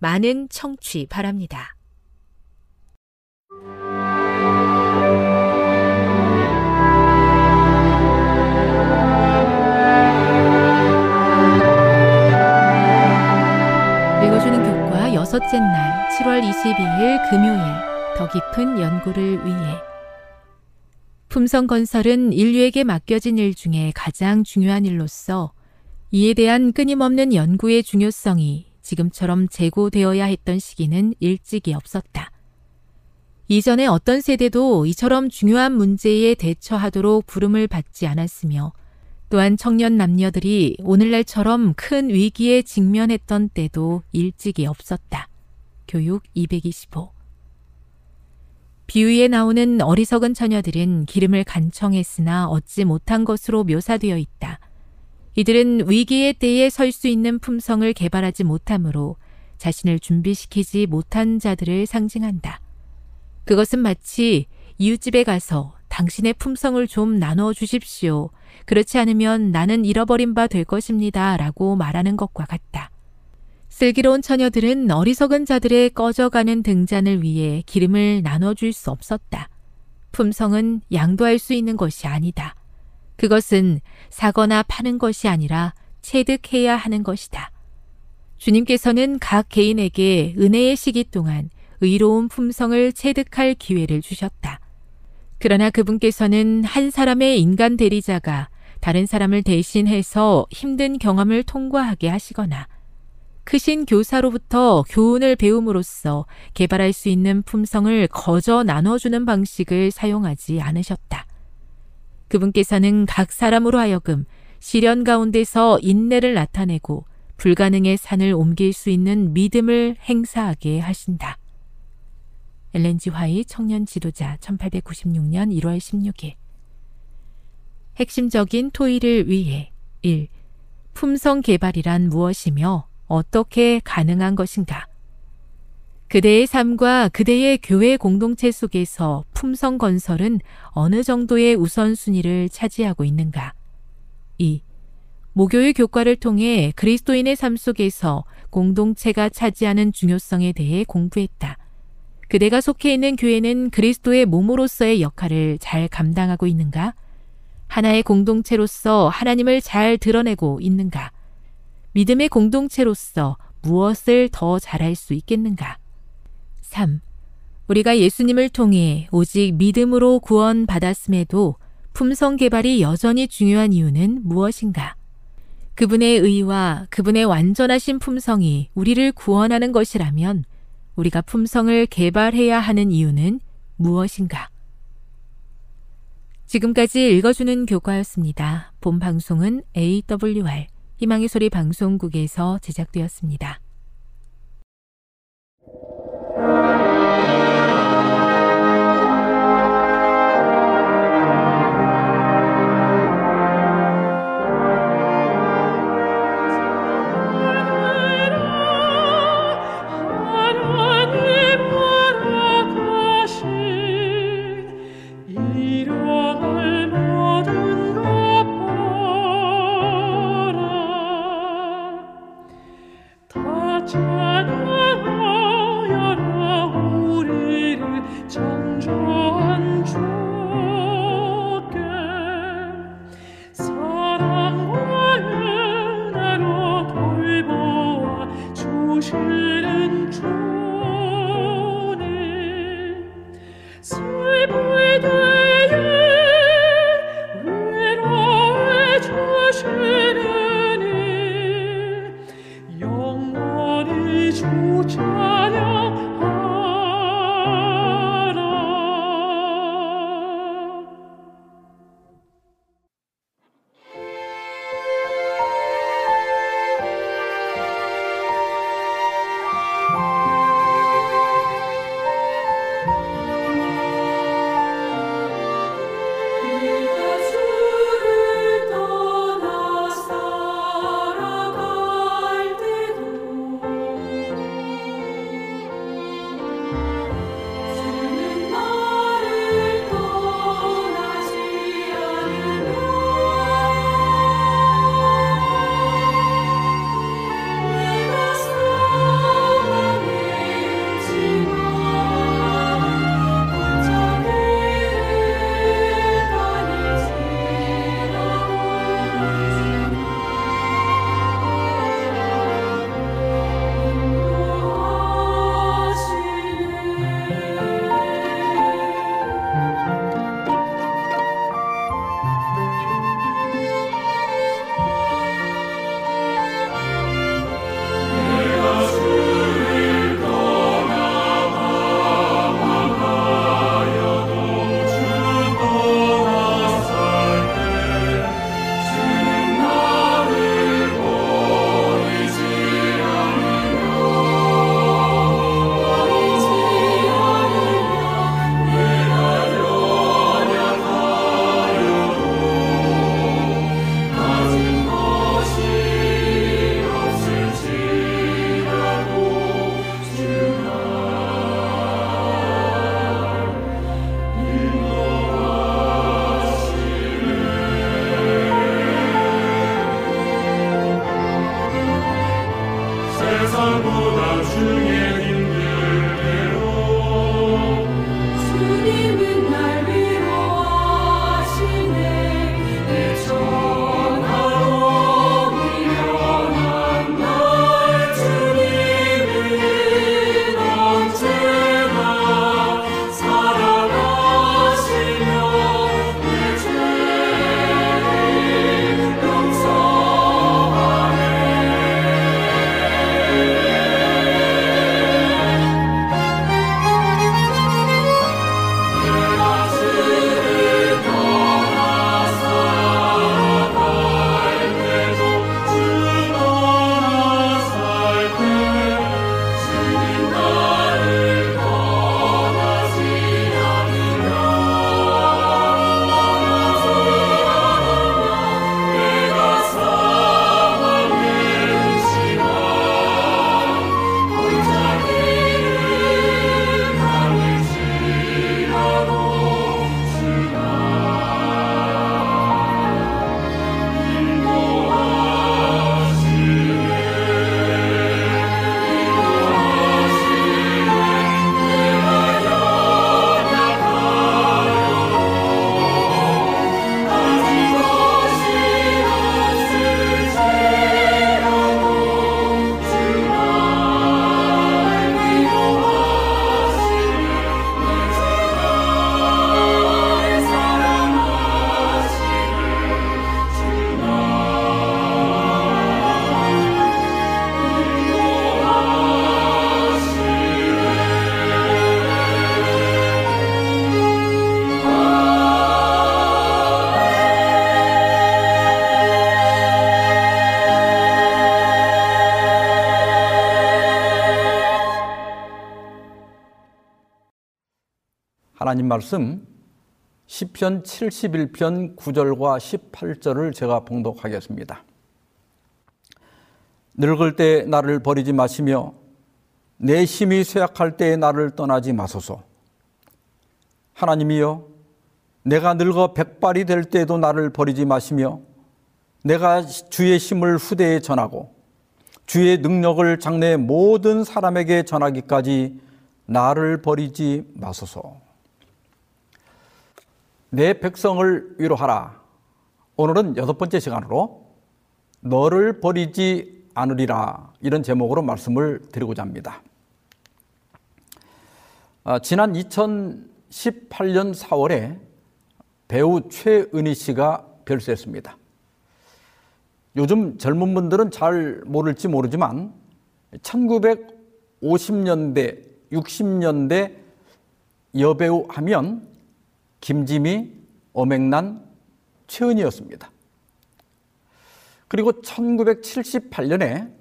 많은 청취 바랍니다. 읽어주는 교과 여섯째 날 7월 22일 금요일 더 깊은 연구를 위해 품성 건설은 인류에게 맡겨진 일 중에 가장 중요한 일로서 이에 대한 끊임없는 연구의 중요성이 지금처럼 재고되어야 했던 시기는 일찍이 없었다. 이전에 어떤 세대도 이처럼 중요한 문제에 대처하도록 부름을 받지 않았으며 또한 청년 남녀들이 오늘날처럼 큰 위기에 직면했던 때도 일찍이 없었다. 교육 225 비유에 나오는 어리석은 처녀들은 기름을 간청했으나 얻지 못한 것으로 묘사되어 있다. 이들은 위기의 때에 설 수 있는 품성을 개발하지 못하므로 자신을 준비시키지 못한 자들을 상징한다. 그것은 마치 이웃집에 가서 당신의 품성을 좀 나눠 주십시오. 그렇지 않으면 나는 잃어버린 바 될 것입니다. 라고 말하는 것과 같다. 슬기로운 처녀들은 어리석은 자들의 꺼져가는 등잔을 위해 기름을 나눠줄 수 없었다. 품성은 양도할 수 있는 것이 아니다. 그것은 사거나 파는 것이 아니라 체득해야 하는 것이다. 주님께서는 각 개인에게 은혜의 시기 동안 의로운 품성을 체득할 기회를 주셨다. 그러나 그분께서는 한 사람의 인간 대리자가 다른 사람을 대신해서 힘든 경험을 통과하게 하시거나 크신 교사로부터 교훈을 배움으로써 개발할 수 있는 품성을 거저 나눠주는 방식을 사용하지 않으셨다. 그분께서는 각 사람으로 하여금 시련 가운데서 인내를 나타내고 불가능의 산을 옮길 수 있는 믿음을 행사하게 하신다. 엘렌지 화이 청년 지도자 1896년 1월 16일 핵심적인 토의를 위해 1. 품성 개발이란 무엇이며 어떻게 가능한 것인가? 그대의 삶과 그대의 교회 공동체 속에서 품성 건설은 어느 정도의 우선순위를 차지하고 있는가? 2. 모교의 교과를 통해 그리스도인의 삶 속에서 공동체가 차지하는 중요성에 대해 공부했다. 그대가 속해 있는 교회는 그리스도의 몸으로서의 역할을 잘 감당하고 있는가? 하나의 공동체로서 하나님을 잘 드러내고 있는가? 믿음의 공동체로서 무엇을 더 잘할 수 있겠는가? 3. 우리가 예수님을 통해 오직 믿음으로 구원받았음에도 품성 개발이 여전히 중요한 이유는 무엇인가? 그분의 의와 그분의 완전하신 품성이 우리를 구원하는 것이라면 우리가 품성을 개발해야 하는 이유는 무엇인가? 지금까지 읽어주는 교과였습니다. 본 방송은 AWR 희망의 소리 방송국에서 제작되었습니다. 하나님 말씀 10편 71편 9절과 18절을 제가 봉독하겠습니다. 늙을 때 나를 버리지 마시며 내 힘이 쇠약할 때 나를 떠나지 마소서. 하나님이여 내가 늙어 백발이 될 때도 나를 버리지 마시며 내가 주의 힘을 후대에 전하고 주의 능력을 장래 모든 사람에게 전하기까지 나를 버리지 마소서. 내 백성을 위로하라. 오늘은 여섯 번째 시간으로 너를 버리지 않으리라 이런 제목으로 말씀을 드리고자 합니다. 아, 지난 2018년 4월에 배우 최은희 씨가 별세했습니다. 요즘 젊은 분들은 잘 모를지 모르지만 1950년대, 60년대 여배우 하면 김지미, 엄앵란, 최은희였습니다. 그리고 1978년에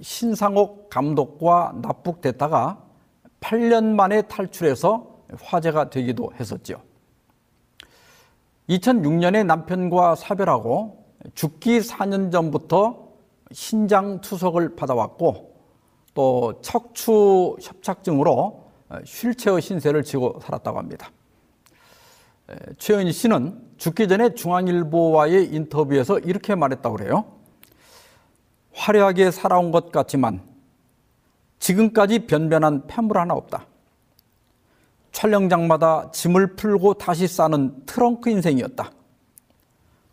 신상옥 감독과 납북됐다가 8년 만에 탈출해서 화제가 되기도 했었죠. 2006년에 남편과 사별하고 죽기 4년 전부터 신장 투석을 받아왔고 또 척추 협착증으로 휠체어 신세를 지고 살았다고 합니다. 최은희 씨는 죽기 전에 중앙일보와의 인터뷰에서 이렇게 말했다고 그래요. 화려하게 살아온 것 같지만 지금까지 변변한 폐물 하나 없다. 촬영장마다 짐을 풀고 다시 싸는 트렁크 인생이었다.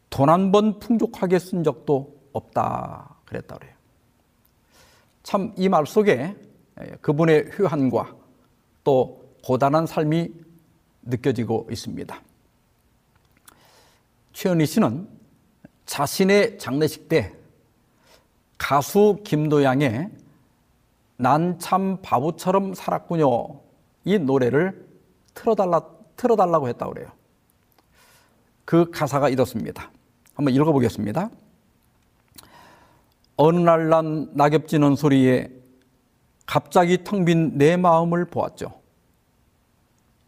돈 한 번 풍족하게 쓴 적도 없다. 그랬다 그래요. 참 이 말 속에 그분의 휴한과 또 고단한 삶이 느껴지고 있습니다. 최은희 씨는 자신의 장례식 때 가수 김도양의 난 참 바보처럼 살았군요. 이 노래를 틀어달라, 틀어달라고 했다고 그래요. 그 가사가 이렇습니다. 한번 읽어보겠습니다. 어느 날 난 낙엽 지는 소리에 갑자기 텅 빈 내 마음을 보았죠.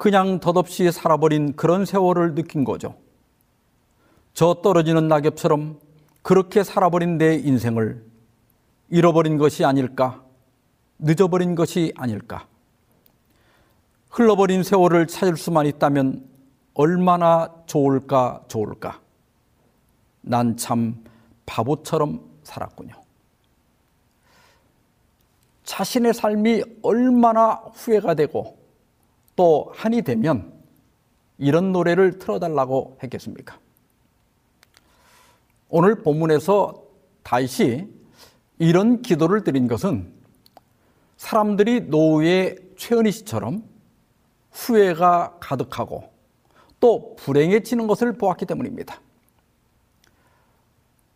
그냥 덧없이 살아버린 그런 세월을 느낀 거죠. 저 떨어지는 낙엽처럼 그렇게 살아버린 내 인생을 잃어버린 것이 아닐까, 늦어버린 것이 아닐까. 흘러버린 세월을 찾을 수만 있다면 얼마나 좋을까, 좋을까. 난 참 바보처럼 살았군요. 자신의 삶이 얼마나 후회가 되고 또 한이 되면 이런 노래를 틀어달라고 했겠습니까? 오늘 본문에서 다시 이런 기도를 드린 것은 사람들이 노후의 최은희 씨처럼 후회가 가득하고 또 불행해지는 것을 보았기 때문입니다.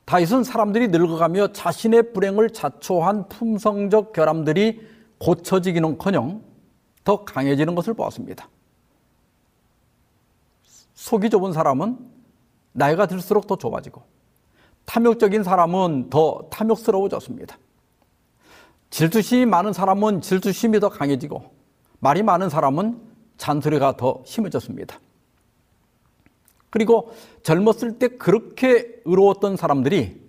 다윗은 사람들이 늙어가며 자신의 불행을 자초한 품성적 결함들이 고쳐지기는커녕 더 강해지는 것을 보았습니다. 속이 좁은 사람은 나이가 들수록 더 좁아지고 탐욕적인 사람은 더 탐욕스러워졌습니다. 질투심이 많은 사람은 질투심이 더 강해지고 말이 많은 사람은 잔소리가 더 심해졌습니다. 그리고 젊었을 때 그렇게 의로웠던 사람들이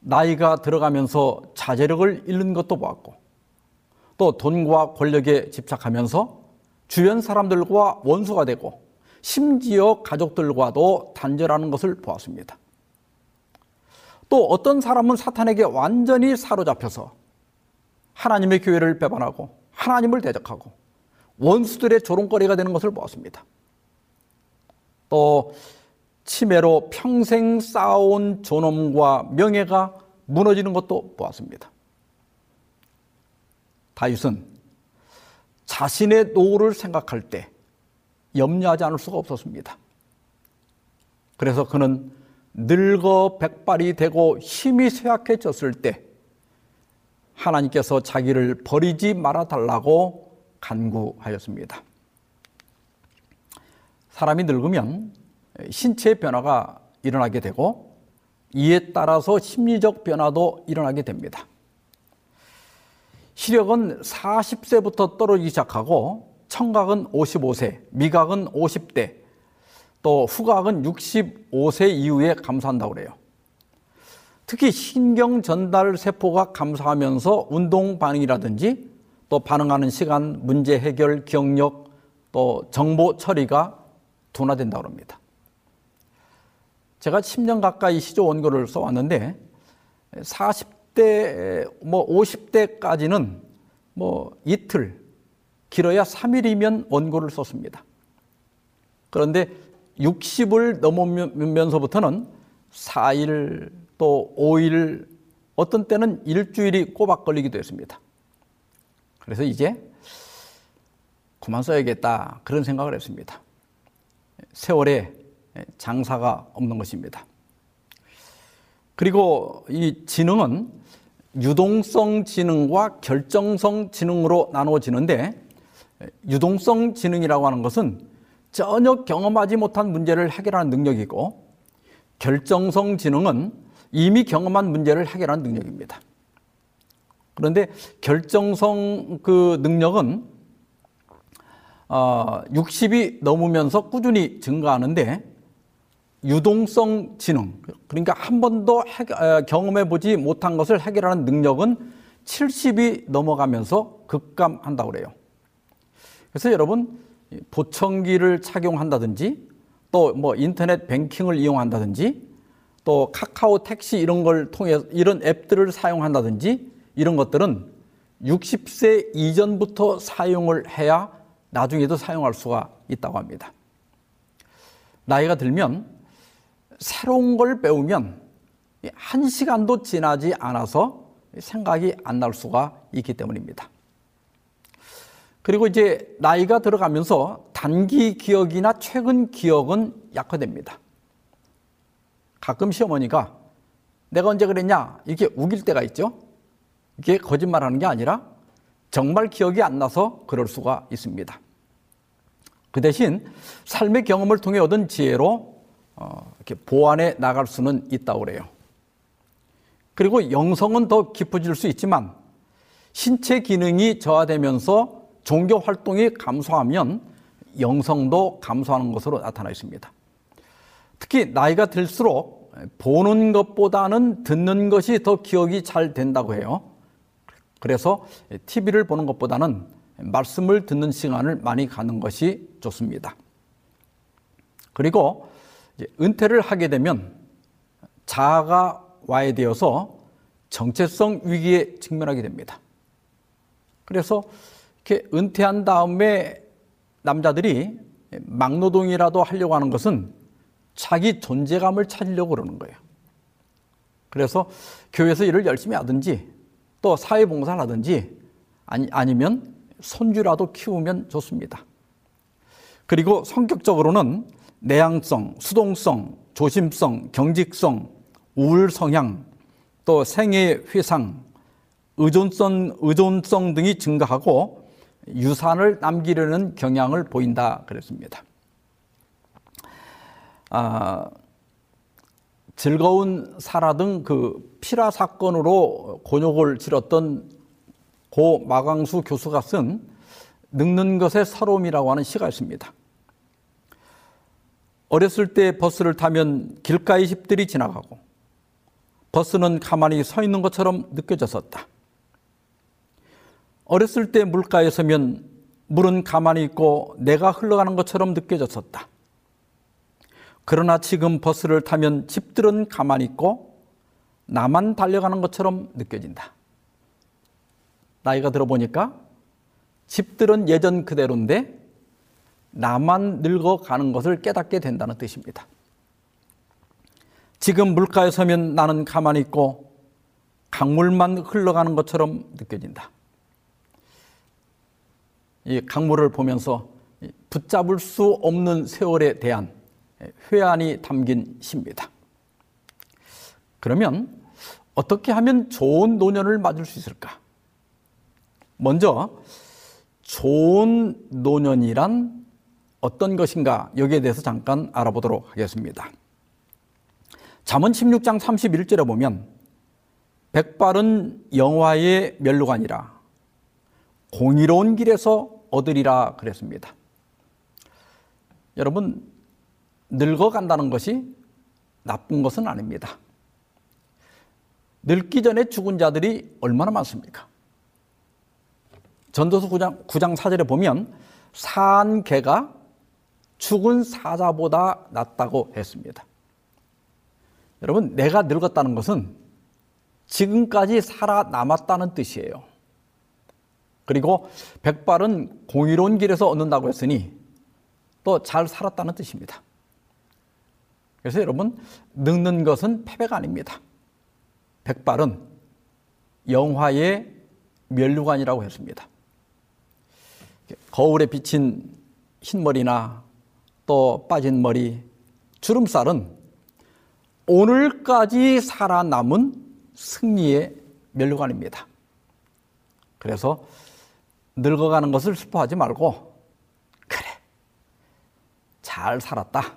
나이가 들어가면서 자제력을 잃는 것도 보았고 또 돈과 권력에 집착하면서 주변 사람들과 원수가 되고 심지어 가족들과도 단절하는 것을 보았습니다. 또 어떤 사람은 사탄에게 완전히 사로잡혀서 하나님의 교회를 배반하고 하나님을 대적하고 원수들의 조롱거리가 되는 것을 보았습니다. 또 치매로 평생 쌓아온 존엄과 명예가 무너지는 것도 보았습니다. 다윗은 자신의 노후를 생각할 때 염려하지 않을 수가 없었습니다. 그래서 그는 늙어 백발이 되고 힘이 쇠약해졌을 때 하나님께서 자기를 버리지 말아 달라고 간구하였습니다. 사람이 늙으면 신체 변화가 일어나게 되고 이에 따라서 심리적 변화도 일어나게 됩니다. 시력은 40세부터 떨어지기 시작하고 청각은 55세, 미각은 50대, 또 후각은 65세 이후에 감소한다고 그래요. 특히 신경 전달 세포가 감소하면서 운동 반응이라든지 또 반응하는 시간, 문제 해결, 기억력, 또 정보 처리가 둔화된다고 합니다. 제가 10년 가까이 시조 원고를 써왔는데 40 대, 뭐 50대까지는 뭐 이틀, 길어야 3일이면 원고를 썼습니다. 그런데 60을 넘으면서부터는 4일 또 5일 어떤 때는 일주일이 꼬박 걸리기도 했습니다. 그래서 이제 그만 써야겠다 그런 생각을 했습니다. 세월에 장사가 없는 것입니다. 그리고 이 지능은 유동성 지능과 결정성 지능으로 나누어지는데 유동성 지능이라고 하는 것은 전혀 경험하지 못한 문제를 해결하는 능력이고 결정성 지능은 이미 경험한 문제를 해결하는 능력입니다. 그런데 결정성 그 능력은 어, 60이 넘으면서 꾸준히 증가하는데 유동성 지능 그러니까 한 번도 경험해 보지 못한 것을 해결하는 능력은 70이 넘어가면서 급감한다고 그래요. 그래서 여러분 보청기를 착용한다든지 또 뭐 인터넷 뱅킹을 이용한다든지 또 카카오 택시 이런 걸 통해 이런 앱들을 사용한다든지 이런 것들은 60세 이전부터 사용을 해야 나중에도 사용할 수가 있다고 합니다. 나이가 들면 새로운 걸 배우면 한 시간도 지나지 않아서 생각이 안 날 수가 있기 때문입니다. 그리고 이제 나이가 들어가면서 단기 기억이나 최근 기억은 약화됩니다. 가끔 시어머니가 내가 언제 그랬냐 이렇게 우길 때가 있죠. 이게 거짓말하는 게 아니라 정말 기억이 안 나서 그럴 수가 있습니다. 그 대신 삶의 경험을 통해 얻은 지혜로 어, 이렇게 보완해 나갈 수는 있다고 그래요. 그리고 영성은 더 깊어질 수 있지만 신체 기능이 저하되면서 종교 활동이 감소하면 영성도 감소하는 것으로 나타나 있습니다. 특히 나이가 들수록 보는 것보다는 듣는 것이 더 기억이 잘 된다고 해요. 그래서 TV를 보는 것보다는 말씀을 듣는 시간을 많이 가는 것이 좋습니다. 그리고 은퇴를 하게 되면 자아가 와야 되어서 정체성 위기에 직면하게 됩니다. 그래서 이렇게 은퇴한 다음에 남자들이 막노동이라도 하려고 하는 것은 자기 존재감을 찾으려고 그러는 거예요. 그래서 교회에서 일을 열심히 하든지 또 사회봉사를 하든지 아니, 아니면 손주라도 키우면 좋습니다. 그리고 성격적으로는 내향성, 수동성, 조심성, 경직성, 우울 성향, 또 생애 회상, 의존성, 의존성 등이 증가하고 유산을 남기려는 경향을 보인다 그랬습니다. 아, 즐거운 사라 등 그 피라 사건으로 곤욕을 치렀던 고 마광수 교수가 쓴 늙는 것의 서러움이라고 하는 시가 있습니다. 어렸을 때 버스를 타면 길가의 집들이 지나가고 버스는 가만히 서 있는 것처럼 느껴졌었다. 어렸을 때 물가에 서면 물은 가만히 있고 내가 흘러가는 것처럼 느껴졌었다. 그러나 지금 버스를 타면 집들은 가만히 있고 나만 달려가는 것처럼 느껴진다. 나이가 들어보니까 집들은 예전 그대로인데 나만 늙어가는 것을 깨닫게 된다는 뜻입니다. 지금 물가에 서면 나는 가만히 있고 강물만 흘러가는 것처럼 느껴진다. 이 강물을 보면서 붙잡을 수 없는 세월에 대한 회한이 담긴 시입니다. 그러면 어떻게 하면 좋은 노년을 맞을 수 있을까? 먼저 좋은 노년이란 어떤 것인가 여기에 대해서 잠깐 알아보도록 하겠습니다. 잠언 16장 31절에 보면 백발은 영화의 멸류관이라 공의로운 길에서 얻으리라 그랬습니다. 여러분, 늙어간다는 것이 나쁜 것은 아닙니다. 늙기 전에 죽은 자들이 얼마나 많습니까? 전도서 9장, 9장 4절에 보면 산 개가 죽은 사자보다 낫다고 했습니다. 여러분, 내가 늙었다는 것은 지금까지 살아남았다는 뜻이에요. 그리고 백발은 공의로운 길에서 얻는다고 했으니 또 잘 살았다는 뜻입니다. 그래서 여러분, 늙는 것은 패배가 아닙니다. 백발은 영화의 멸류관이라고 했습니다. 거울에 비친 흰머리나 또 빠진 머리, 주름살은 오늘까지 살아남은 승리의 멸류관입니다. 그래서 늙어가는 것을 슬퍼하지 말고, 그래, 잘 살았다.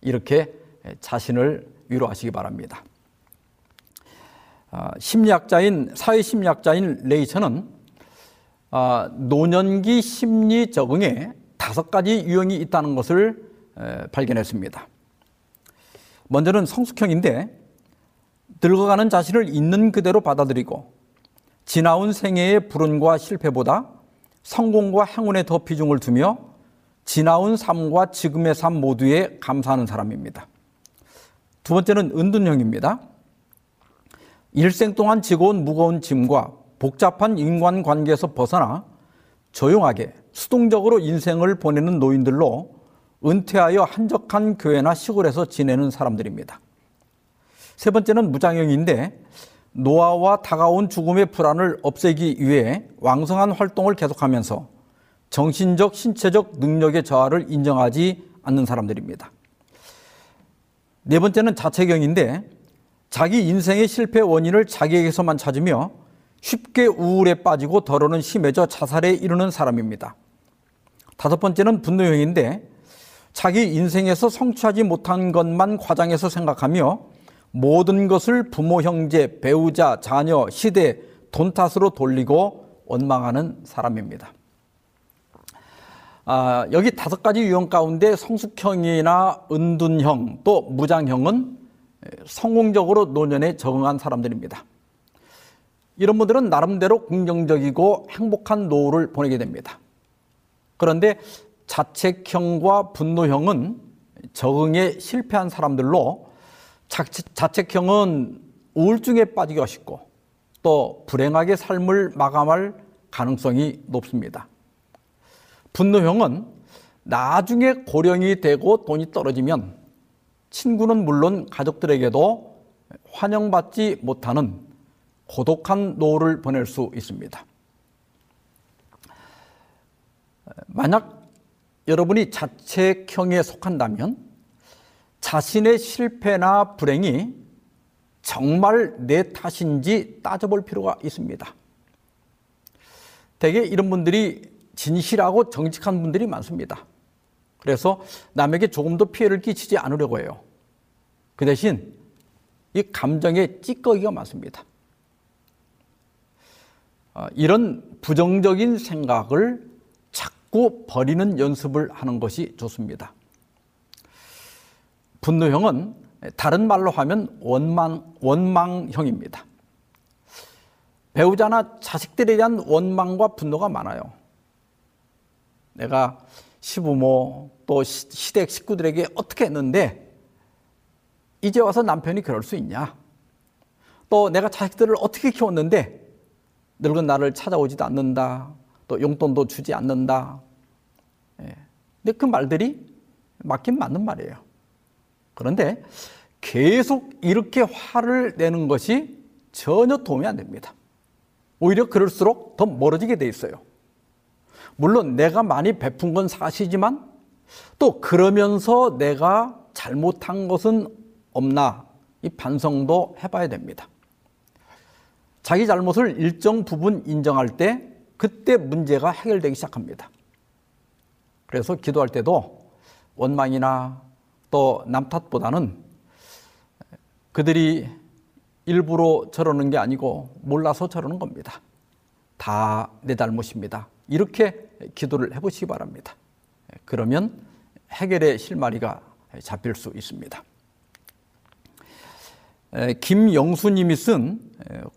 이렇게 자신을 위로하시기 바랍니다. 아, 심리학자인 사회심리학자인 레이처는 아, 노년기 심리 적응에 다섯 가지 유형이 있다는 것을 발견했습니다. 먼저는 성숙형인데 늙어가는 자신을 있는 그대로 받아들이고 지나온 생애의 불운과 실패보다 성공과 행운에 더 비중을 두며 지나온 삶과 지금의 삶 모두에 감사하는 사람입니다. 두 번째는 은둔형입니다. 일생 동안 지고 온 무거운 짐과 복잡한 인간관계에서 벗어나 조용하게 수동적으로 인생을 보내는 노인들로 은퇴하여 한적한 교회나 시골에서 지내는 사람들입니다. 세 번째는 무장형인데 노화와 다가온 죽음의 불안을 없애기 위해 왕성한 활동을 계속하면서 정신적, 신체적 능력의 저하를 인정하지 않는 사람들입니다. 네 번째는 자체경인데 자기 인생의 실패 원인을 자기에게서만 찾으며 쉽게 우울에 빠지고 더러는 심해져 자살에 이르는 사람입니다. 다섯 번째는 분노형인데 자기 인생에서 성취하지 못한 것만 과장해서 생각하며 모든 것을 부모, 형제, 배우자, 자녀, 시대, 돈 탓으로 돌리고 원망하는 사람입니다. 아, 여기 다섯 가지 유형 가운데 성숙형이나 은둔형 또 무장형은 성공적으로 노년에 적응한 사람들입니다. 이런 분들은 나름대로 긍정적이고 행복한 노후를 보내게 됩니다. 그런데 자책형과 분노형은 적응에 실패한 사람들로 자책형은 우울증에 빠지기가 쉽고 또 불행하게 삶을 마감할 가능성이 높습니다. 분노형은 나중에 고령이 되고 돈이 떨어지면 친구는 물론 가족들에게도 환영받지 못하는 고독한 노후를 보낼 수 있습니다. 만약 여러분이 자책형에 속한다면 자신의 실패나 불행이 정말 내 탓인지 따져볼 필요가 있습니다. 대개 이런 분들이 진실하고 정직한 분들이 많습니다. 그래서 남에게 조금 더 피해를 끼치지 않으려고 해요. 그 대신 이 감정에 찌꺼기가 많습니다. 어, 이런 부정적인 생각을 자꾸 버리는 연습을 하는 것이 좋습니다. 분노형은 다른 말로 하면 원망, 원망형입니다. 배우자나 자식들에 대한 원망과 분노가 많아요. 내가 시부모 또 시댁 식구들에게 어떻게 했는데 이제 와서 남편이 그럴 수 있냐? 또 내가 자식들을 어떻게 키웠는데 늙은 나를 찾아오지도 않는다. 또 용돈도 주지 않는다. 예. 근데 그 말들이 맞긴 맞는 말이에요. 그런데 계속 이렇게 화를 내는 것이 전혀 도움이 안 됩니다. 오히려 그럴수록 더 멀어지게 돼 있어요. 물론 내가 많이 베푼 건 사실이지만 또 그러면서 내가 잘못한 것은 없나 이 반성도 해봐야 됩니다. 자기 잘못을 일정 부분 인정할 때 그때 문제가 해결되기 시작합니다. 그래서 기도할 때도 원망이나 또 남 탓보다는 그들이 일부러 저러는 게 아니고 몰라서 저러는 겁니다. 다 내 잘못입니다. 이렇게 기도를 해보시기 바랍니다. 그러면 해결의 실마리가 잡힐 수 있습니다. 김영수님이 쓴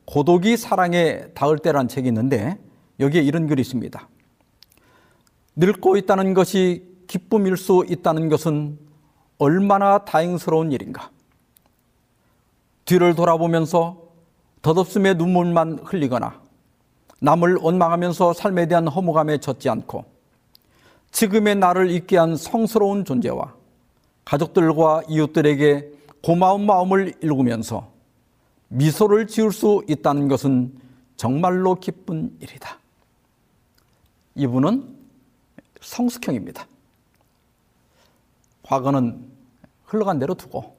고독이 사랑에 닿을 때란 책이 있는데 여기에 이런 글이 있습니다. 늙고 있다는 것이 기쁨일 수 있다는 것은 얼마나 다행스러운 일인가. 뒤를 돌아보면서 덧없음의 눈물만 흘리거나 남을 원망하면서 삶에 대한 허무감에 젖지 않고 지금의 나를 있게 한 성스러운 존재와 가족들과 이웃들에게 고마운 마음을 일구면서 미소를 지을 수 있다는 것은 정말로 기쁜 일이다. 이분은 성숙형입니다. 과거는 흘러간 대로 두고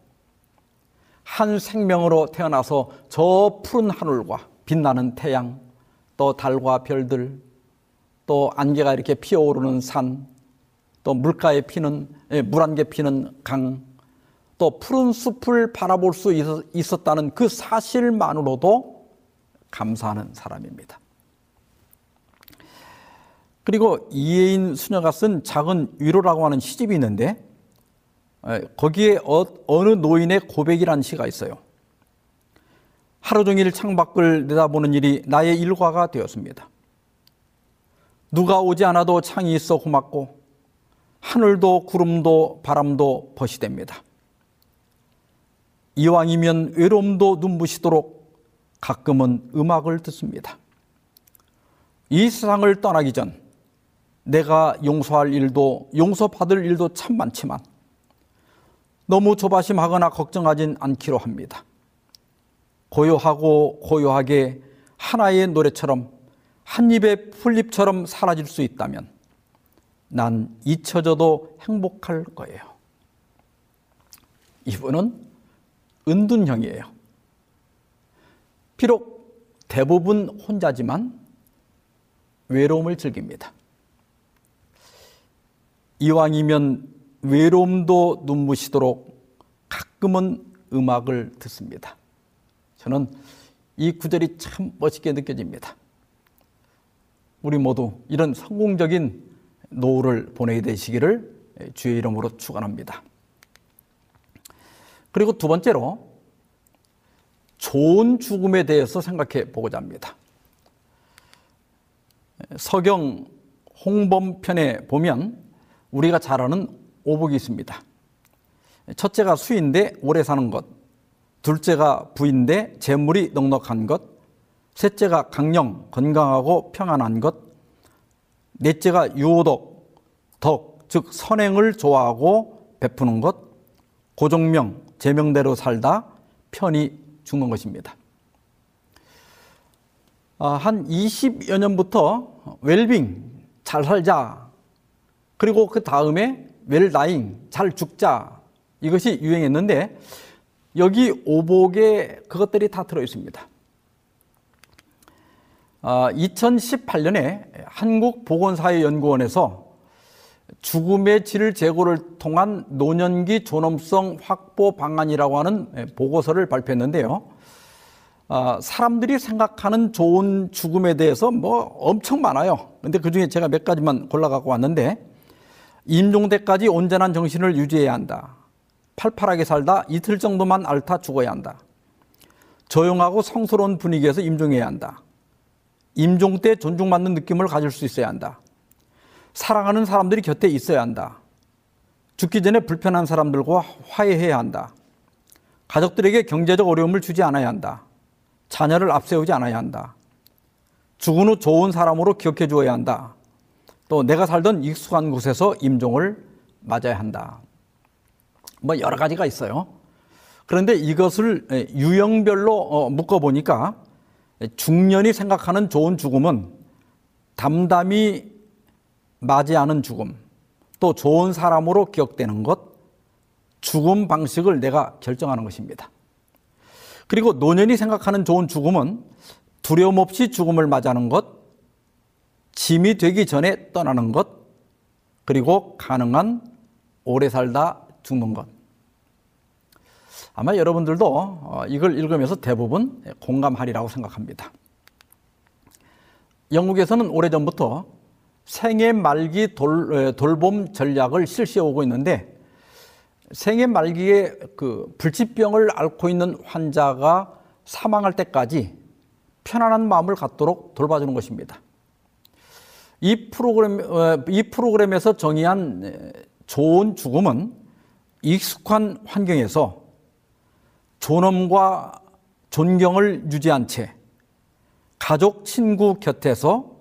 한 생명으로 태어나서 저 푸른 하늘과 빛나는 태양, 또 달과 별들, 또 안개가 이렇게 피어오르는 산, 또 물가에 피는 예, 물안개 피는 강, 또 푸른 숲을 바라볼 수 있었다는 그 사실만으로도 감사하는 사람입니다. 그리고 이혜인 수녀가 쓴 작은 위로라고 하는 시집이 있는데 거기에 어, 어느 노인의 고백이라는 시가 있어요. 하루 종일 창밖을 내다보는 일이 나의 일과가 되었습니다. 누가 오지 않아도 창이 있어 고맙고 하늘도 구름도 바람도 벗이 됩니다. 이왕이면 외로움도 눈부시도록 가끔은 음악을 듣습니다. 이 세상을 떠나기 전 내가 용서할 일도 용서받을 일도 참 많지만 너무 조바심하거나 걱정하진 않기로 합니다. 고요하고 고요하게 하나의 노래처럼 한 입의 풀잎처럼 사라질 수 있다면 난 잊혀져도 행복할 거예요. 이분은 은둔형이에요. 비록 대부분 혼자지만 외로움을 즐깁니다. 이왕이면 외로움도 눈부시도록 가끔은 음악을 듣습니다. 저는 이 구절이 참 멋있게 느껴집니다. 우리 모두 이런 성공적인 노후를 보내게 되시기를 주의 이름으로 축원합니다. 그리고 두 번째로 좋은 죽음에 대해서 생각해 보고자 합니다. 서경 홍범편에 보면 우리가 잘 아는 오복이 있습니다. 첫째가 수인데 오래 사는 것, 둘째가 부인데 재물이 넉넉한 것, 셋째가 강령, 건강하고 평안한 것, 넷째가 유호덕, 덕, 즉 선행을 좋아하고 베푸는 것, 고종명, 제명대로 살다 편히 죽는 것입니다. 아, 한 20여 년부터 웰빙, 잘 살자. 그리고 그 다음에 웰다잉, 잘 죽자. 이것이 유행했는데 여기 오복에 그것들이 다 들어 있습니다. 2018년에 아, 한국보건사회연구원에서 죽음의 질 제고를 통한 노년기 존엄성 확보 방안이라고 하는 예, 보고서를 발표했는데요. 아, 사람들이 생각하는 좋은 죽음에 대해서 뭐 엄청 많아요. 근데 그 중에 제가 몇 가지만 골라갖고 왔는데, 임종 때까지 온전한 정신을 유지해야 한다. 팔팔하게 살다 이틀 정도만 앓다 죽어야 한다. 조용하고 성스러운 분위기에서 임종해야 한다. 임종 때 존중받는 느낌을 가질 수 있어야 한다. 사랑하는 사람들이 곁에 있어야 한다. 죽기 전에 불편한 사람들과 화해해야 한다. 가족들에게 경제적 어려움을 주지 않아야 한다. 자녀를 앞세우지 않아야 한다. 죽은 후 좋은 사람으로 기억해 주어야 한다. 또 내가 살던 익숙한 곳에서 임종을 맞아야 한다. 뭐 여러 가지가 있어요. 그런데 이것을 유형별로 어, 묶어보니까 중년이 생각하는 좋은 죽음은 담담히 맞이하는 죽음, 또 좋은 사람으로 기억되는 것, 죽음 방식을 내가 결정하는 것입니다. 그리고 노년이 생각하는 좋은 죽음은 두려움 없이 죽음을 맞이하는 것, 짐이 되기 전에 떠나는 것, 그리고 가능한 오래 살다 죽는 것. 아마 여러분들도 어, 이걸 읽으면서 대부분 공감하리라고 생각합니다. 영국에서는 오래전부터 생애 말기 돌, 돌봄 전략을 실시해 오고 있는데 생애 말기에 그 불치병을 앓고 있는 환자가 사망할 때까지 편안한 마음을 갖도록 돌봐주는 것입니다. 이 프로그램 이 프로그램에서 정의한 좋은 죽음은 익숙한 환경에서 존엄과 존경을 유지한 채 가족, 친구 곁에서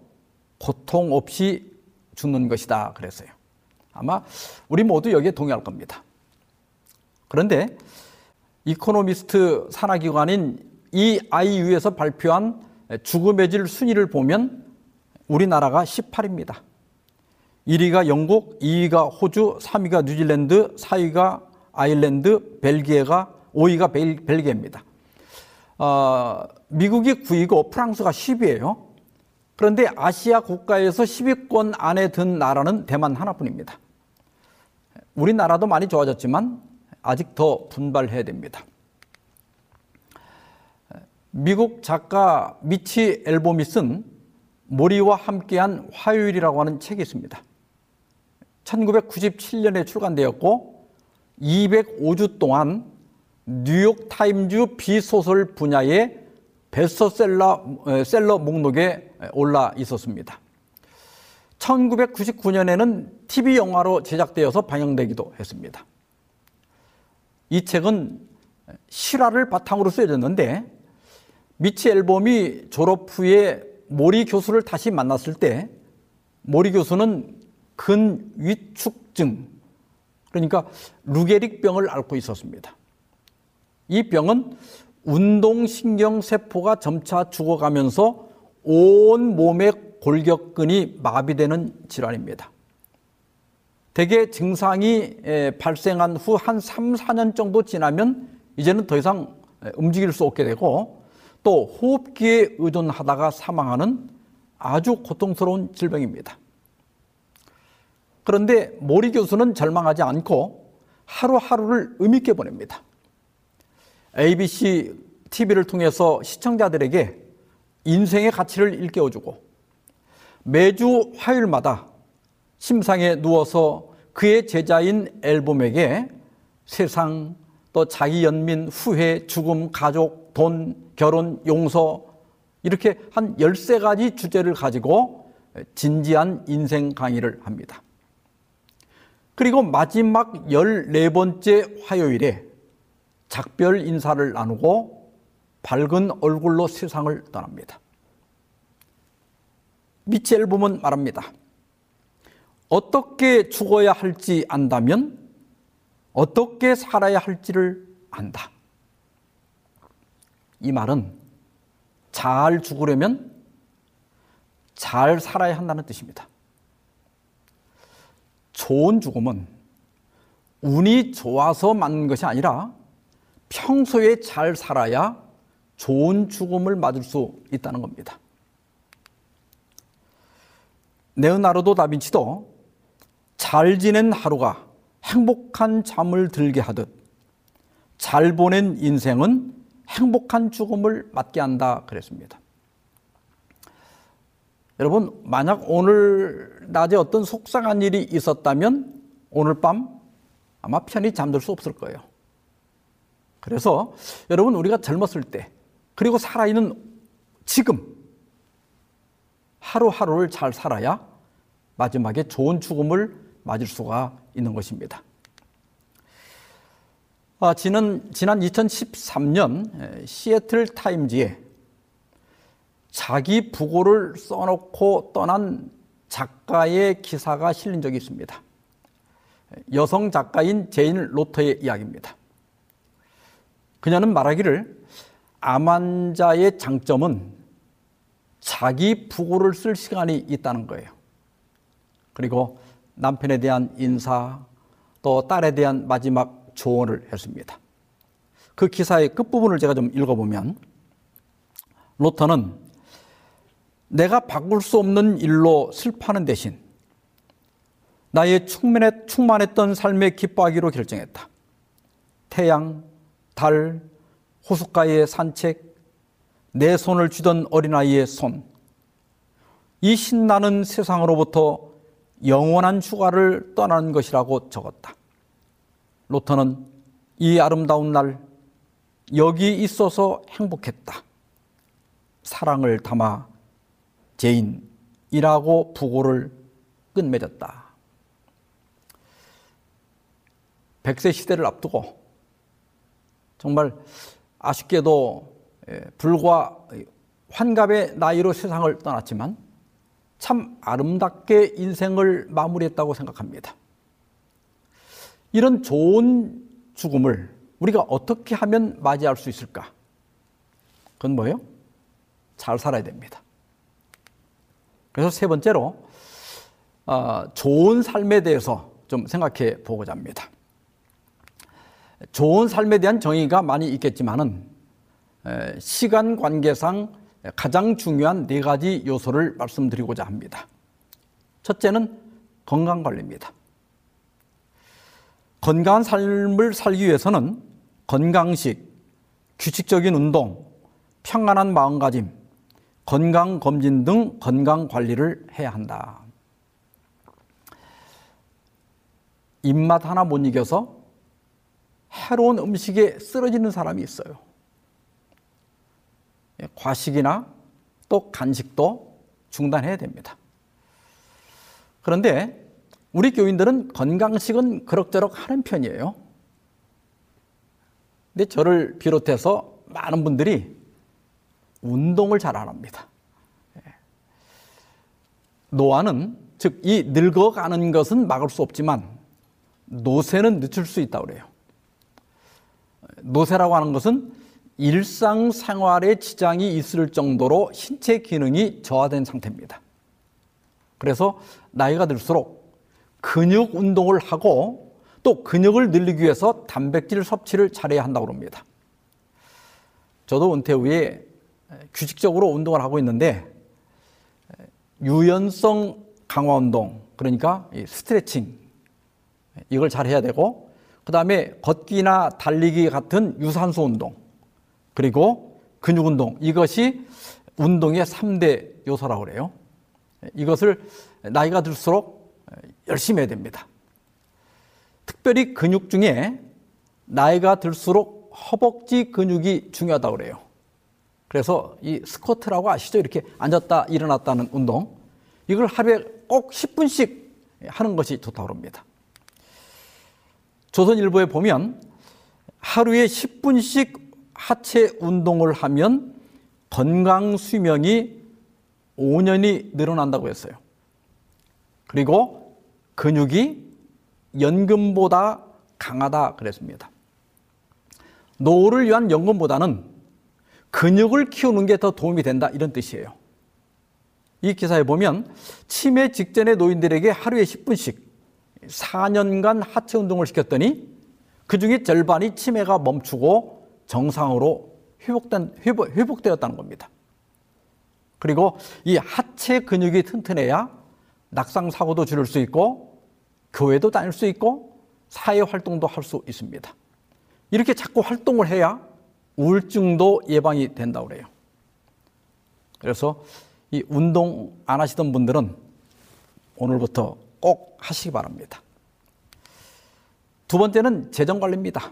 고통 없이 죽는 것이다 그랬어요. 아마 우리 모두 여기에 동의할 겁니다. 그런데 이코노미스트 산하기관인 EIU에서 발표한 죽음의 질 순위를 보면 우리나라가 18위입니다. 1위가 영국, 2위가 호주, 3위가 뉴질랜드, 4위가 아일랜드, 벨기에가 5위가 벨, 벨기에입니다. 어, 미국이 9위고 프랑스가 10위예요. 그런데 아시아 국가에서 10위권 안에 든 나라는 대만 하나뿐입니다. 우리나라도 많이 좋아졌지만 아직 더 분발해야 됩니다. 미국 작가 미치 앨봄이 쓴 모리와 함께한 화요일이라고 하는 책이 있습니다. 1997년에 출간되었고 205주 동안 뉴욕 타임즈 비소설 분야의 베스트셀러 셀러 목록에 올라 있었습니다. 1999년에는 TV 영화로 제작되어서 방영되기도 했습니다. 이 책은 실화를 바탕으로 쓰여졌는데 미치 앨범이 졸업 후에 모리 교수를 다시 만났을 때 모리 교수는 근위축증 그러니까 루게릭병을 앓고 있었습니다. 이 병은 운동신경 세포가 점차 죽어가면서 온 몸의 골격근이 마비되는 질환입니다. 대개 증상이 발생한 후 한 3, 4년 정도 지나면 이제는 더 이상 움직일 수 없게 되고 또 호흡기에 의존하다가 사망하는 아주 고통스러운 질병입니다. 그런데 모리 교수는 절망하지 않고 하루하루를 의미있게 보냅니다. ABC TV를 통해서 시청자들에게 인생의 가치를 일깨워주고 매주 화요일마다 심상에 누워서 그의 제자인 앨범에게 세상 또 자기 연민, 후회, 죽음, 가족, 돈, 결혼, 용서 이렇게 한 13가지 주제를 가지고 진지한 인생 강의를 합니다. 그리고 마지막 14번째 화요일에 작별 인사를 나누고 밝은 얼굴로 세상을 떠납니다. 미첼 앨범은 말합니다. 어떻게 죽어야 할지 안다면 어떻게 살아야 할지를 안다. 이 말은 잘 죽으려면 잘 살아야 한다는 뜻입니다. 좋은 죽음은 운이 좋아서 맞는 것이 아니라 평소에 잘 살아야 좋은 죽음을 맞을 수 있다는 겁니다. 네오나르도 다빈치도 잘 지낸 하루가 행복한 잠을 들게 하듯 잘 보낸 인생은 행복한 죽음을 맞게 한다 그랬습니다. 여러분, 만약 오늘 낮에 어떤 속상한 일이 있었다면 오늘 밤 아마 편히 잠들 수 없을 거예요. 그래서 여러분, 우리가 젊었을 때, 그리고 살아있는 지금, 하루하루를 잘 살아야 마지막에 좋은 죽음을 맞을 수가 있는 것입니다. 아, 지난, 지난 2013년 시애틀 타임즈에 자기 부고를 써놓고 떠난 작가의 기사가 실린 적이 있습니다. 여성 작가인 제인 로터의 이야기입니다. 그녀는 말하기를 암 환자의 장점은 자기 부고를 쓸 시간이 있다는 거예요. 그리고 남편에 대한 인사, 또 딸에 대한 마지막 조언을 했습니다. 그 기사의 끝부분을 제가 좀 읽어보면, 로터는 내가 바꿀 수 없는 일로 슬퍼하는 대신 나의 충만했, 충만했던 삶에 기뻐하기로 결정했다. 태양, 달, 호숫가의 산책, 내 손을 쥐던 어린아이의 손, 이 신나는 세상으로부터 영원한 휴가를 떠나는 것이라고 적었다. 로터는 이 아름다운 날 여기 있어서 행복했다. 사랑을 담아 제인이라고 부고를 끝맺었다. 백세 시대를 앞두고 정말 아쉽게도 예, 불과 환갑의 나이로 세상을 떠났지만 참 아름답게 인생을 마무리했다고 생각합니다. 이런 좋은 죽음을 우리가 어떻게 하면 맞이할 수 있을까? 그건 뭐예요? 잘 살아야 됩니다. 그래서 세 번째로 어, 좋은 삶에 대해서 좀 생각해 보고자 합니다. 좋은 삶에 대한 정의가 많이 있겠지만은 시간 관계상 가장 중요한 네 가지 요소를 말씀드리고자 합니다. 첫째는 건강 관리입니다. 건강한 삶을 살기 위해서는 건강식, 규칙적인 운동, 평안한 마음가짐, 건강검진 등 건강 관리를 해야 한다. 입맛 하나 못 이겨서 해로운 음식에 쓰러지는 사람이 있어요. 예, 과식이나 또 간식도 중단해야 됩니다. 그런데 우리 교인들은 건강식은 그럭저럭 하는 편이에요. 근데 저를 비롯해서 많은 분들이 운동을 잘 안 합니다. 예. 노화는 즉 이 늙어가는 것은 막을 수 없지만 노쇠는 늦출 수 있다고 그래요. 노쇠라고 하는 것은 일상생활에 지장이 있을 정도로 신체 기능이 저하된 상태입니다. 그래서 나이가 들수록 근육 운동을 하고 또 근육을 늘리기 위해서 단백질 섭취를 잘해야 한다고 합니다. 저도 은퇴 후에 규칙적으로 운동을 하고 있는데 유연성 강화 운동 그러니까 스트레칭 이걸 잘 해야 되고 그 다음에 걷기나 달리기 같은 유산소 운동, 그리고 근육 운동, 이것이 운동의 3대 요소라고 그래요. 이것을 나이가 들수록 열심히 해야 됩니다. 특별히 근육 중에 나이가 들수록 허벅지 근육이 중요하다고 그래요. 그래서 이 스쿼트라고 아시죠? 이렇게 앉았다 일어났다는 운동. 이걸 하루에 꼭 10분씩 하는 것이 좋다고 합니다. 조선일보에 보면 하루에 10분씩 하체 운동을 하면 건강 수명이 5년이 늘어난다고 했어요. 그리고 근육이 연금보다 강하다 그랬습니다. 노후를 위한 연금보다는 근육을 키우는 게 더 도움이 된다 이런 뜻이에요. 이 기사에 보면 치매 직전의 노인들에게 하루에 10분씩 4년간 하체 운동을 시켰더니 그 중에 절반이 치매가 멈추고 정상으로 회복된, 회복, 회복되었다는 겁니다. 그리고 이 하체 근육이 튼튼해야 낙상 사고도 줄일 수 있고 교회도 다닐 수 있고 사회 활동도 할 수 있습니다. 이렇게 자꾸 활동을 해야 우울증도 예방이 된다고 그래요. 그래서 이 운동 안 하시던 분들은 오늘부터 꼭 하시기 바랍니다. 두 번째는 재정 관리입니다.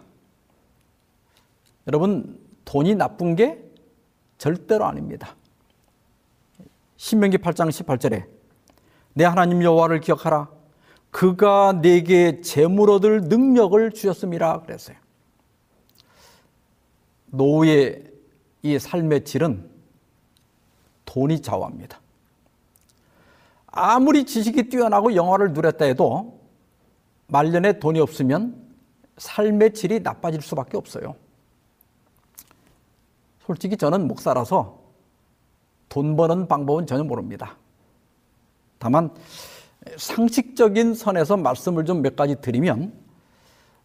여러분, 돈이 나쁜 게 절대로 아닙니다. 신명기 8장 18절에 내 하나님 여호와를 기억하라. 그가 내게 재물 얻을 능력을 주셨음이라 그랬어요. 노후의 이 삶의 질은 돈이 좌우합니다. 아무리 지식이 뛰어나고 영화를 누렸다 해도 말년에 돈이 없으면 삶의 질이 나빠질 수밖에 없어요. 솔직히 저는 목사라서 돈 버는 방법은 전혀 모릅니다. 다만 상식적인 선에서 말씀을 좀 몇 가지 드리면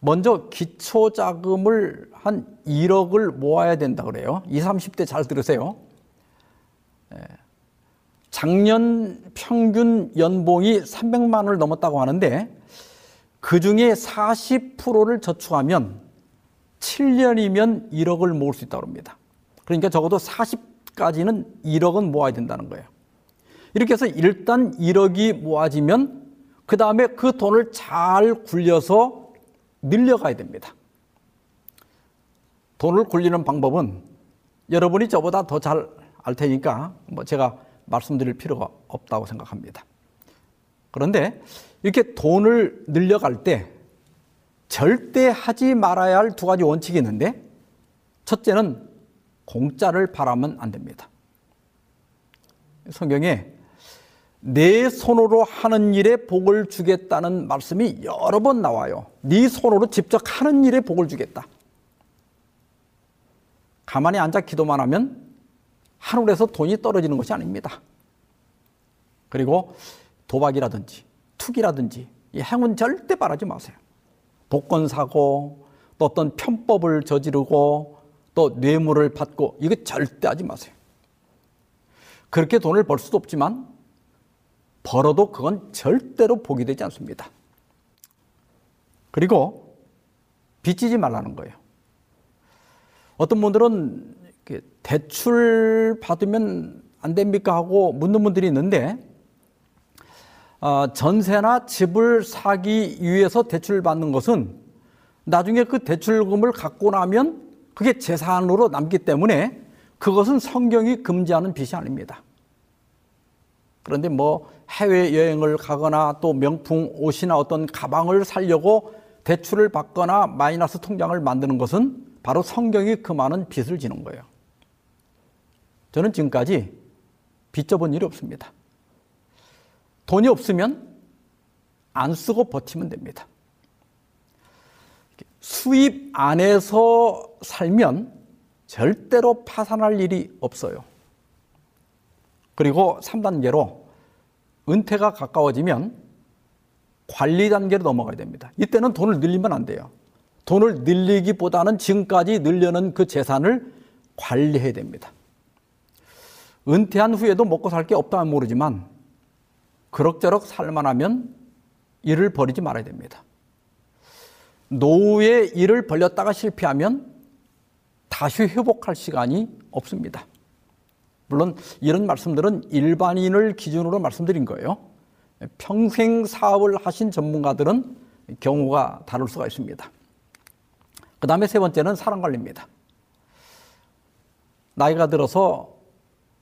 먼저 기초 자금을 한 1억을 모아야 된다 그래요. 20, 30대 잘 들으세요. 예. 작년 평균 연봉이 300만 원을 넘었다고 하는데 그 중에 40%를 저축하면 7년이면 1억을 모을 수 있다고 합니다. 그러니까 적어도 40까지는 1억은 모아야 된다는 거예요. 이렇게 해서 일단 1억이 모아지면 그 다음에 그 돈을 잘 굴려서 늘려가야 됩니다. 돈을 굴리는 방법은 여러분이 저보다 더 잘 알 테니까 뭐 제가 말씀드릴 필요가 없다고 생각합니다. 그런데 이렇게 돈을 늘려갈 때 절대 하지 말아야 할 두 가지 원칙이 있는데 첫째는 공짜를 바라면 안 됩니다. 성경에 내 손으로 하는 일에 복을 주겠다는 말씀이 여러 번 나와요. 네 손으로 직접 하는 일에 복을 주겠다. 가만히 앉아 기도만 하면 하늘에서 돈이 떨어지는 것이 아닙니다. 그리고 도박이라든지 투기라든지 이 행운 절대 바라지 마세요. 복권 사고 또 어떤 편법을 저지르고 또 뇌물을 받고 이거 절대 하지 마세요. 그렇게 돈을 벌 수도 없지만 벌어도 그건 절대로 복이 되지 않습니다. 그리고 빚지지 말라는 거예요. 어떤 분들은 대출 받으면 안 됩니까 하고 묻는 분들이 있는데 어, 전세나 집을 사기 위해서 대출을 받는 것은 나중에 그 대출금을 갖고 나면 그게 재산으로 남기 때문에 그것은 성경이 금지하는 빚이 아닙니다. 그런데 뭐 해외 여행을 가거나 또 명품 옷이나 어떤 가방을 살려고 대출을 받거나 마이너스 통장을 만드는 것은 바로 성경이 금하는 빚을 지는 거예요. 저는 지금까지 빚져본 일이 없습니다. 돈이 없으면 안 쓰고 버티면 됩니다. 수입 안에서 살면 절대로 파산할 일이 없어요. 그리고 3단계로 은퇴가 가까워지면 관리 단계로 넘어가야 됩니다. 이때는 돈을 늘리면 안 돼요. 돈을 늘리기보다는 지금까지 늘려는 그 재산을 관리해야 됩니다. 은퇴한 후에도 먹고 살 게 없다면 모르지만 그럭저럭 살만하면 일을 버리지 말아야 됩니다. 노후에 일을 벌렸다가 실패하면 다시 회복할 시간이 없습니다. 물론 이런 말씀들은 일반인을 기준으로 말씀드린 거예요. 평생 사업을 하신 전문가들은 경우가 다를 수가 있습니다. 그 다음에 세 번째는 사람 관리입니다. 나이가 들어서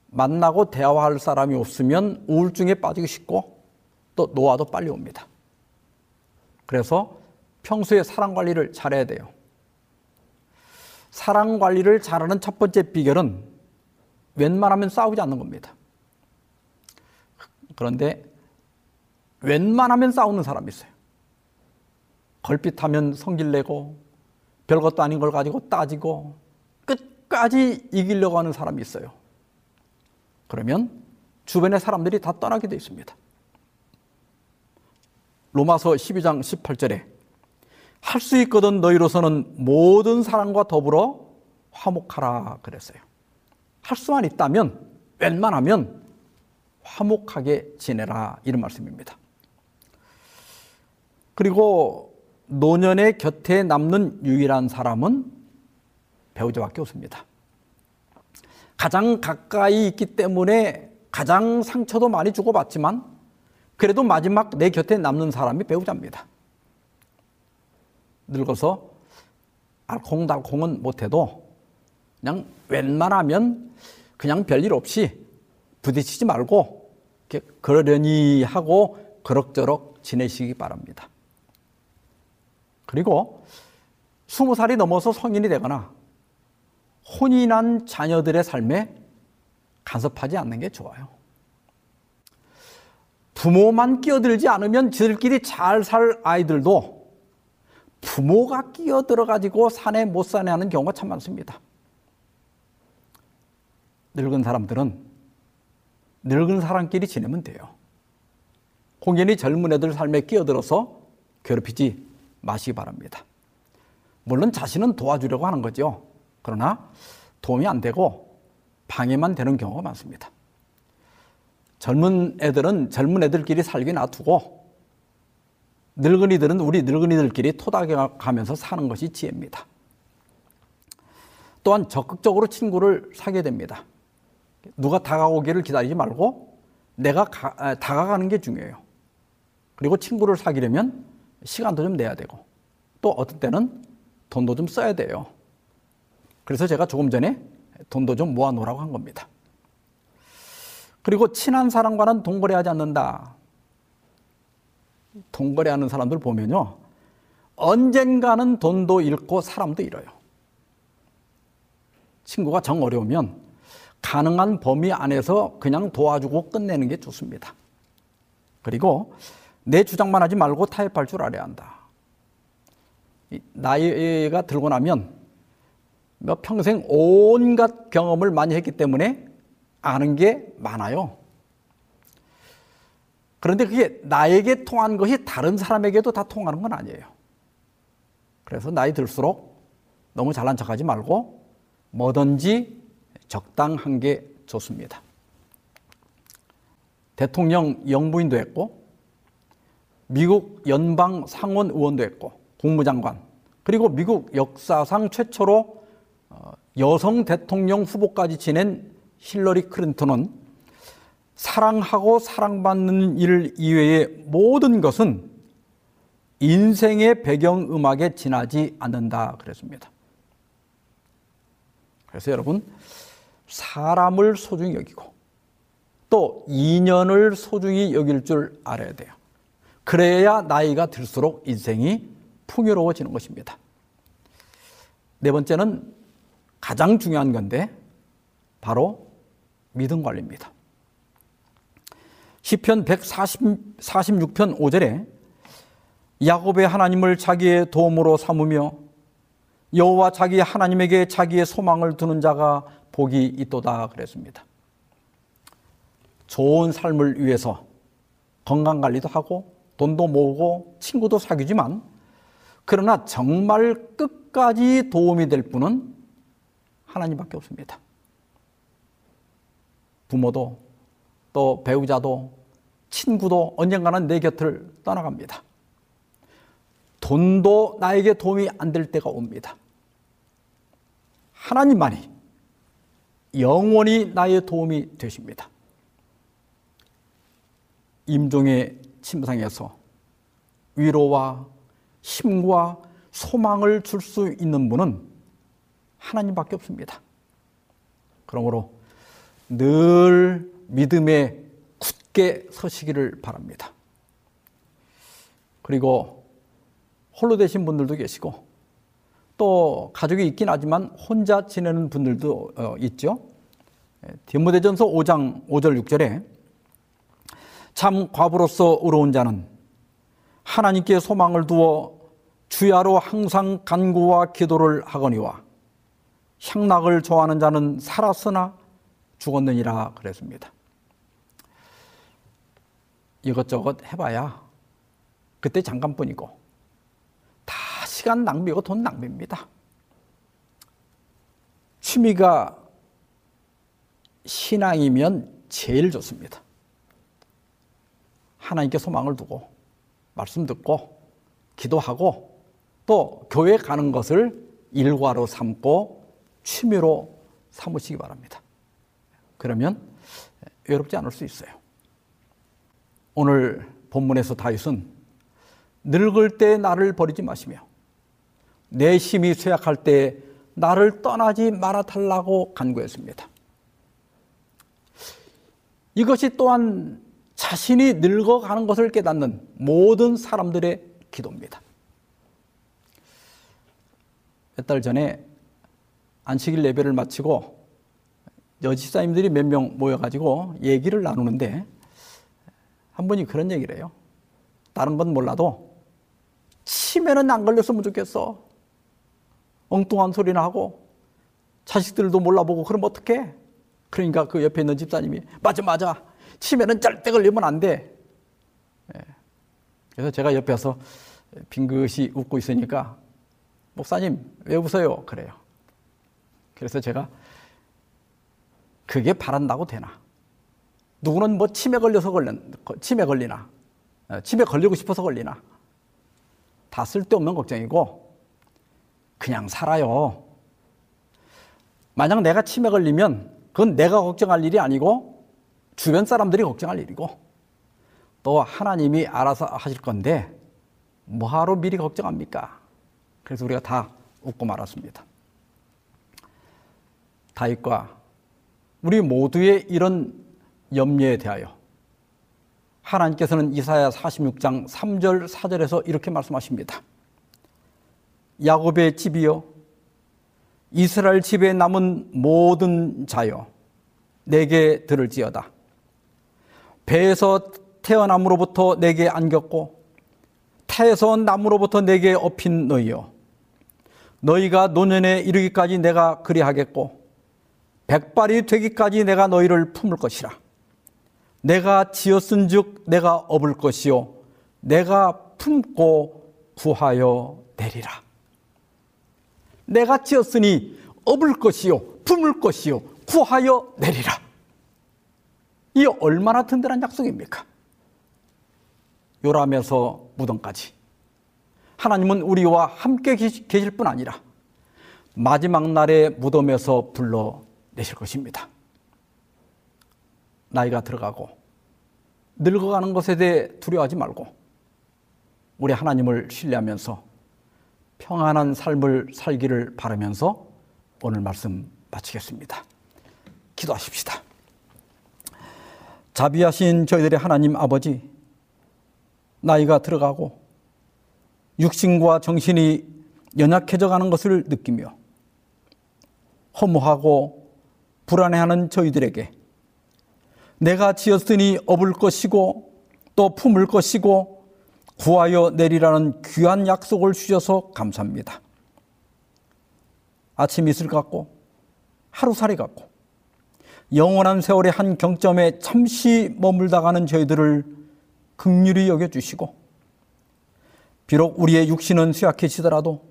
만나고 대화할 사람이 없으면 우울증에 빠지기 쉽고 또 노화도 빨리 옵니다. 그래서 평소에 사랑 관리를 잘해야 돼요. 사랑 관리를 잘하는 첫 번째 비결은 웬만하면 싸우지 않는 겁니다. 그런데 웬만하면 싸우는 사람이 있어요. 걸핏하면 성질내고 별것도 아닌 걸 가지고 따지고 끝까지 이기려고 하는 사람이 있어요. 그러면 주변의 사람들이 다 떠나게 되어 있습니다. 로마서 12장 18절에 할 수 있거든 너희로서는 모든 사람과 더불어 화목하라 그랬어요. 할 수만 있다면 웬만하면 화목하게 지내라 이런 말씀입니다. 그리고 노년의 곁에 남는 유일한 사람은 배우자밖에 없습니다. 가장 가까이 있기 때문에 가장 상처도 많이 주고받지만 그래도 마지막 내 곁에 남는 사람이 배우자입니다. 늙어서 알콩달콩은 못해도 그냥 웬만하면 그냥 별일 없이 부딪히지 말고 그러려니 하고 그럭저럭 지내시기 바랍니다. 그리고 스무 살이 넘어서 성인이 되거나 혼인한 자녀들의 삶에 간섭하지 않는 게 좋아요. 부모만 끼어들지 않으면 저들끼리 잘 살 아이들도 부모가 끼어들어 가지고 사내 못 사내 하는 경우가 참 많습니다. 늙은 사람들은 늙은 사람끼리 지내면 돼요. 공연히 젊은 애들 삶에 끼어들어서 괴롭히지 마시기 바랍니다. 물론 자신은 도와주려고 하는 거죠. 그러나 도움이 안 되고 방해만 되는 경우가 많습니다. 젊은 애들은 젊은 애들끼리 살게 놔두고 늙은이들은 우리 늙은이들끼리 토닥여 가면서 사는 것이 지혜입니다. 또한 적극적으로 친구를 사게 됩니다. 누가 다가오기를 기다리지 말고 내가 가, 아, 다가가는 게 중요해요. 그리고 친구를 사귀려면 시간도 좀 내야 되고 또 어떤 때는 돈도 좀 써야 돼요. 그래서 제가 조금 전에 돈도 좀 모아놓으라고 한 겁니다. 그리고 친한 사람과는 동거래하지 않는다. 동거래하는 사람들 보면요. 언젠가는 돈도 잃고 사람도 잃어요. 친구가 정 어려우면 가능한 범위 안에서 그냥 도와주고 끝내는 게 좋습니다. 그리고 내 주장만 하지 말고 타협할 줄 알아야 한다. 나이가 들고 나면 뭐 평생 온갖 경험을 많이 했기 때문에 아는 게 많아요. 그런데 그게 나에게 통한 것이 다른 사람에게도 다 통하는 건 아니에요. 그래서 나이 들수록 너무 잘난 척하지 말고 뭐든지 적당한 게 좋습니다. 대통령 영부인도 했고 미국 연방 상원 의원도 했고 국무장관 그리고 미국 역사상 최초로 어, 여성 대통령 후보까지 지낸 힐러리 클린턴은 사랑하고 사랑받는 일 이외의 모든 것은 인생의 배경 음악에 지나지 않는다 그랬습니다. 그래서 여러분 사람을 소중히 여기고 또 인연을 소중히 여길 줄 알아야 돼요. 그래야 나이가 들수록 인생이 풍요로워지는 것입니다. 네 번째는 가장 중요한 건데 바로 믿음 관리입니다. 시편 146편 5절에 야곱의 하나님을 자기의 도움으로 삼으며 여호와 자기 하나님에게 자기의 소망을 두는 자가 복이 있도다 그랬습니다. 좋은 삶을 위해서 건강 관리도 하고 돈도 모으고 친구도 사귀지만 그러나 정말 끝까지 도움이 될 분은 하나님밖에 없습니다. 부모도 또 배우자도 친구도 언젠가는 내 곁을 떠나갑니다. 돈도 나에게 도움이 안 될 때가 옵니다. 하나님만이 영원히 나의 도움이 되십니다. 임종의 침상에서 위로와 힘과 소망을 줄 수 있는 분은 하나님밖에 없습니다. 그러므로 늘 믿음에 굳게 서시기를 바랍니다. 그리고 홀로 되신 분들도 계시고 또 가족이 있긴 하지만 혼자 지내는 분들도 어, 있죠. 예, 디모데전서 5장 5절 6절에 참 과부로서 의로운 자는 하나님께 소망을 두어 주야로 항상 간구와 기도를 하거니와 향락을 좋아하는 자는 살았으나 죽었느니라 그랬습니다. 이것저것 해봐야 그때 잠깐뿐이고 다 시간 낭비고 돈 낭비입니다. 취미가 신앙이면 제일 좋습니다. 하나님께 소망을 두고 말씀 듣고 기도하고 또 교회 가는 것을 일과로 삼고 취미로 삼으시기 바랍니다. 그러면 외롭지 않을 수 있어요. 오늘 본문에서 다윗은 늙을 때 나를 버리지 마시며 내 힘이 쇠약할 때 나를 떠나지 말아 달라고 간구했습니다. 이것이 또한 자신이 늙어가는 것을 깨닫는 모든 사람들의 기도입니다. 몇 달 전에 안식일 예배를 마치고 여집사님들이 몇 명 모여가지고 얘기를 나누는데 한 분이 그런 얘기를 해요. 다른 건 몰라도 치매는 안 걸렸으면 좋겠어. 엉뚱한 소리나 하고 자식들도 몰라보고 그럼 어떡해? 그러니까 그 옆에 있는 집사님이 맞아 맞아 치매는 절대 걸리면 안 돼. 예. 그래서 제가 옆에서 빙긋이 웃고 있으니까 목사님 왜 웃어요? 그래요. 그래서 제가 그게 바란다고 되나? 누구는 뭐 치매 걸려서 걸린, 치매 걸리나? 어, 치매 걸리고 싶어서 걸리나? 다 쓸데없는 걱정이고, 그냥 살아요. 만약 내가 치매 걸리면 그건 내가 걱정할 일이 아니고 주변 사람들이 걱정할 일이고 또 하나님이 알아서 하실 건데 뭐하러 미리 걱정합니까? 그래서 우리가 다 웃고 말았습니다. 다윗과 우리 모두의 이런 염려에 대하여 하나님께서는 이사야 46장 3절 4절에서 이렇게 말씀하십니다. 야곱의 집이요. 이스라엘 집에 남은 모든 자여 내게 들을지어다. 배에서 태어남으로부터 내게 안겼고 태에서 나무로부터 내게 업힌 너희여 너희가 노년에 이르기까지 내가 그리하겠고 백발이 되기까지 내가 너희를 품을 것이라. 내가 지었은즉 내가 업을 것이요. 내가 품고 구하여 내리라 내가 지었으니 업을 것이요 품을 것이요 구하여 내리라 이 얼마나 든든한 약속입니까? 요람에서 무덤까지 하나님은 우리와 함께 계실 뿐 아니라 마지막 날에 무덤에서 불러내실 것입니다. 나이가 들어가고 늙어가는 것에 대해 두려워하지 말고 우리 하나님을 신뢰하면서 평안한 삶을 살기를 바라면서 오늘 말씀 마치겠습니다. 기도하십시다. 자비하신 저희들의 하나님 아버지, 나이가 들어가고 육신과 정신이 연약해져 가는 것을 느끼며 허무하고 불안해하는 저희들에게 내가 지었으니 업을 것이고 또 품을 것이고 구하여 내리라는 귀한 약속을 주셔서 감사합니다. 아침 이슬 같고 하루살이 같고 영원한 세월의 한 경점에 잠시 머물다 가는 저희들을 극률히 여겨주시고 비록 우리의 육신은 쇠약해지더라도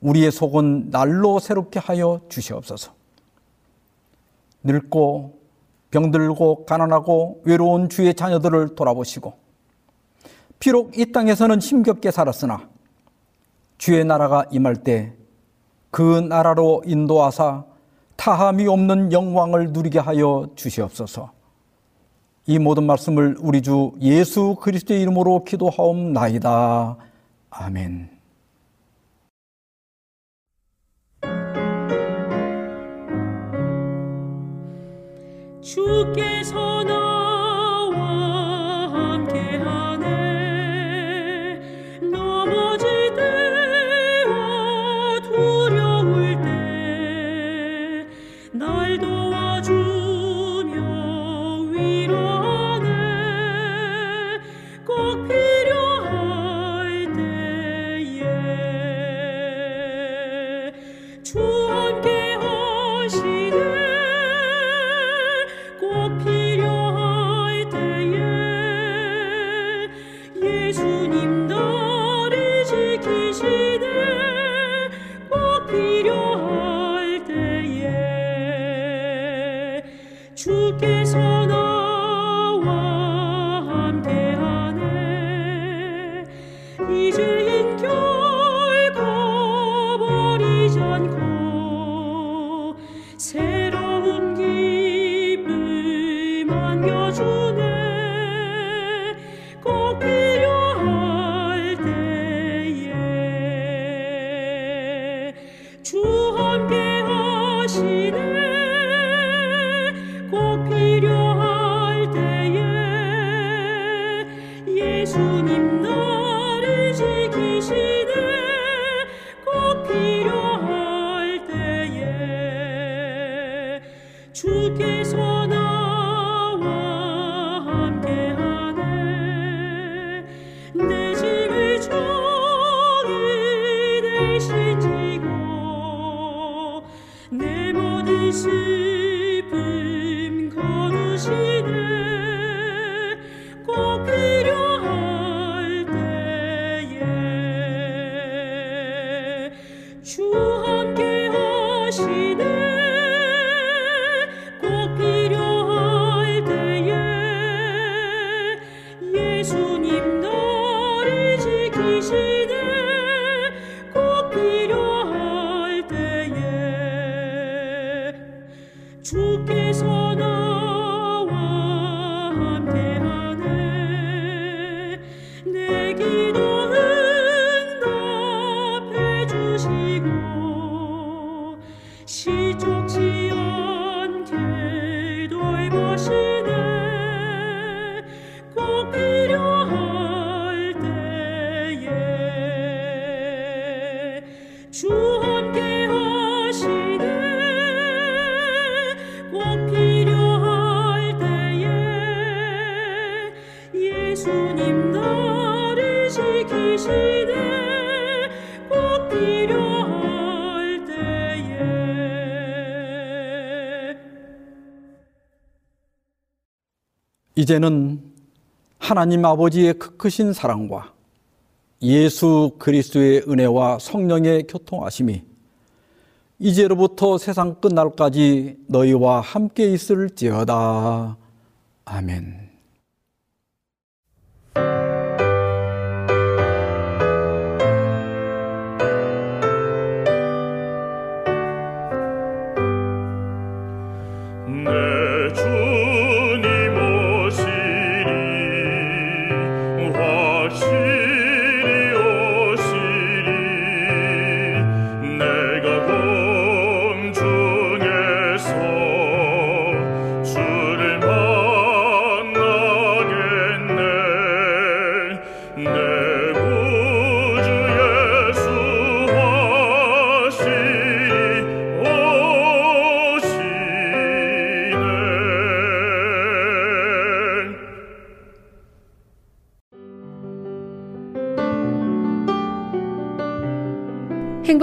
우리의 속은 날로 새롭게 하여 주시옵소서. 늙고 병들고 가난하고 외로운 주의 자녀들을 돌아보시고 비록 이 땅에서는 힘겹게 살았으나 주의 나라가 임할 때 그 나라로 인도하사 타함이 없는 영광을 누리게 하여 주시옵소서. 이 모든 말씀을 우리 주 예수 그리스도의 이름으로 기도하옵나이다. 아멘. 주께서 함께 하시네 이제는 하나님 아버지의 크- 크신 사랑과 예수 그리스도의 은혜와 성령의 교통하심이 이제로부터 세상 끝날까지 너희와 함께 있을지어다. 아멘.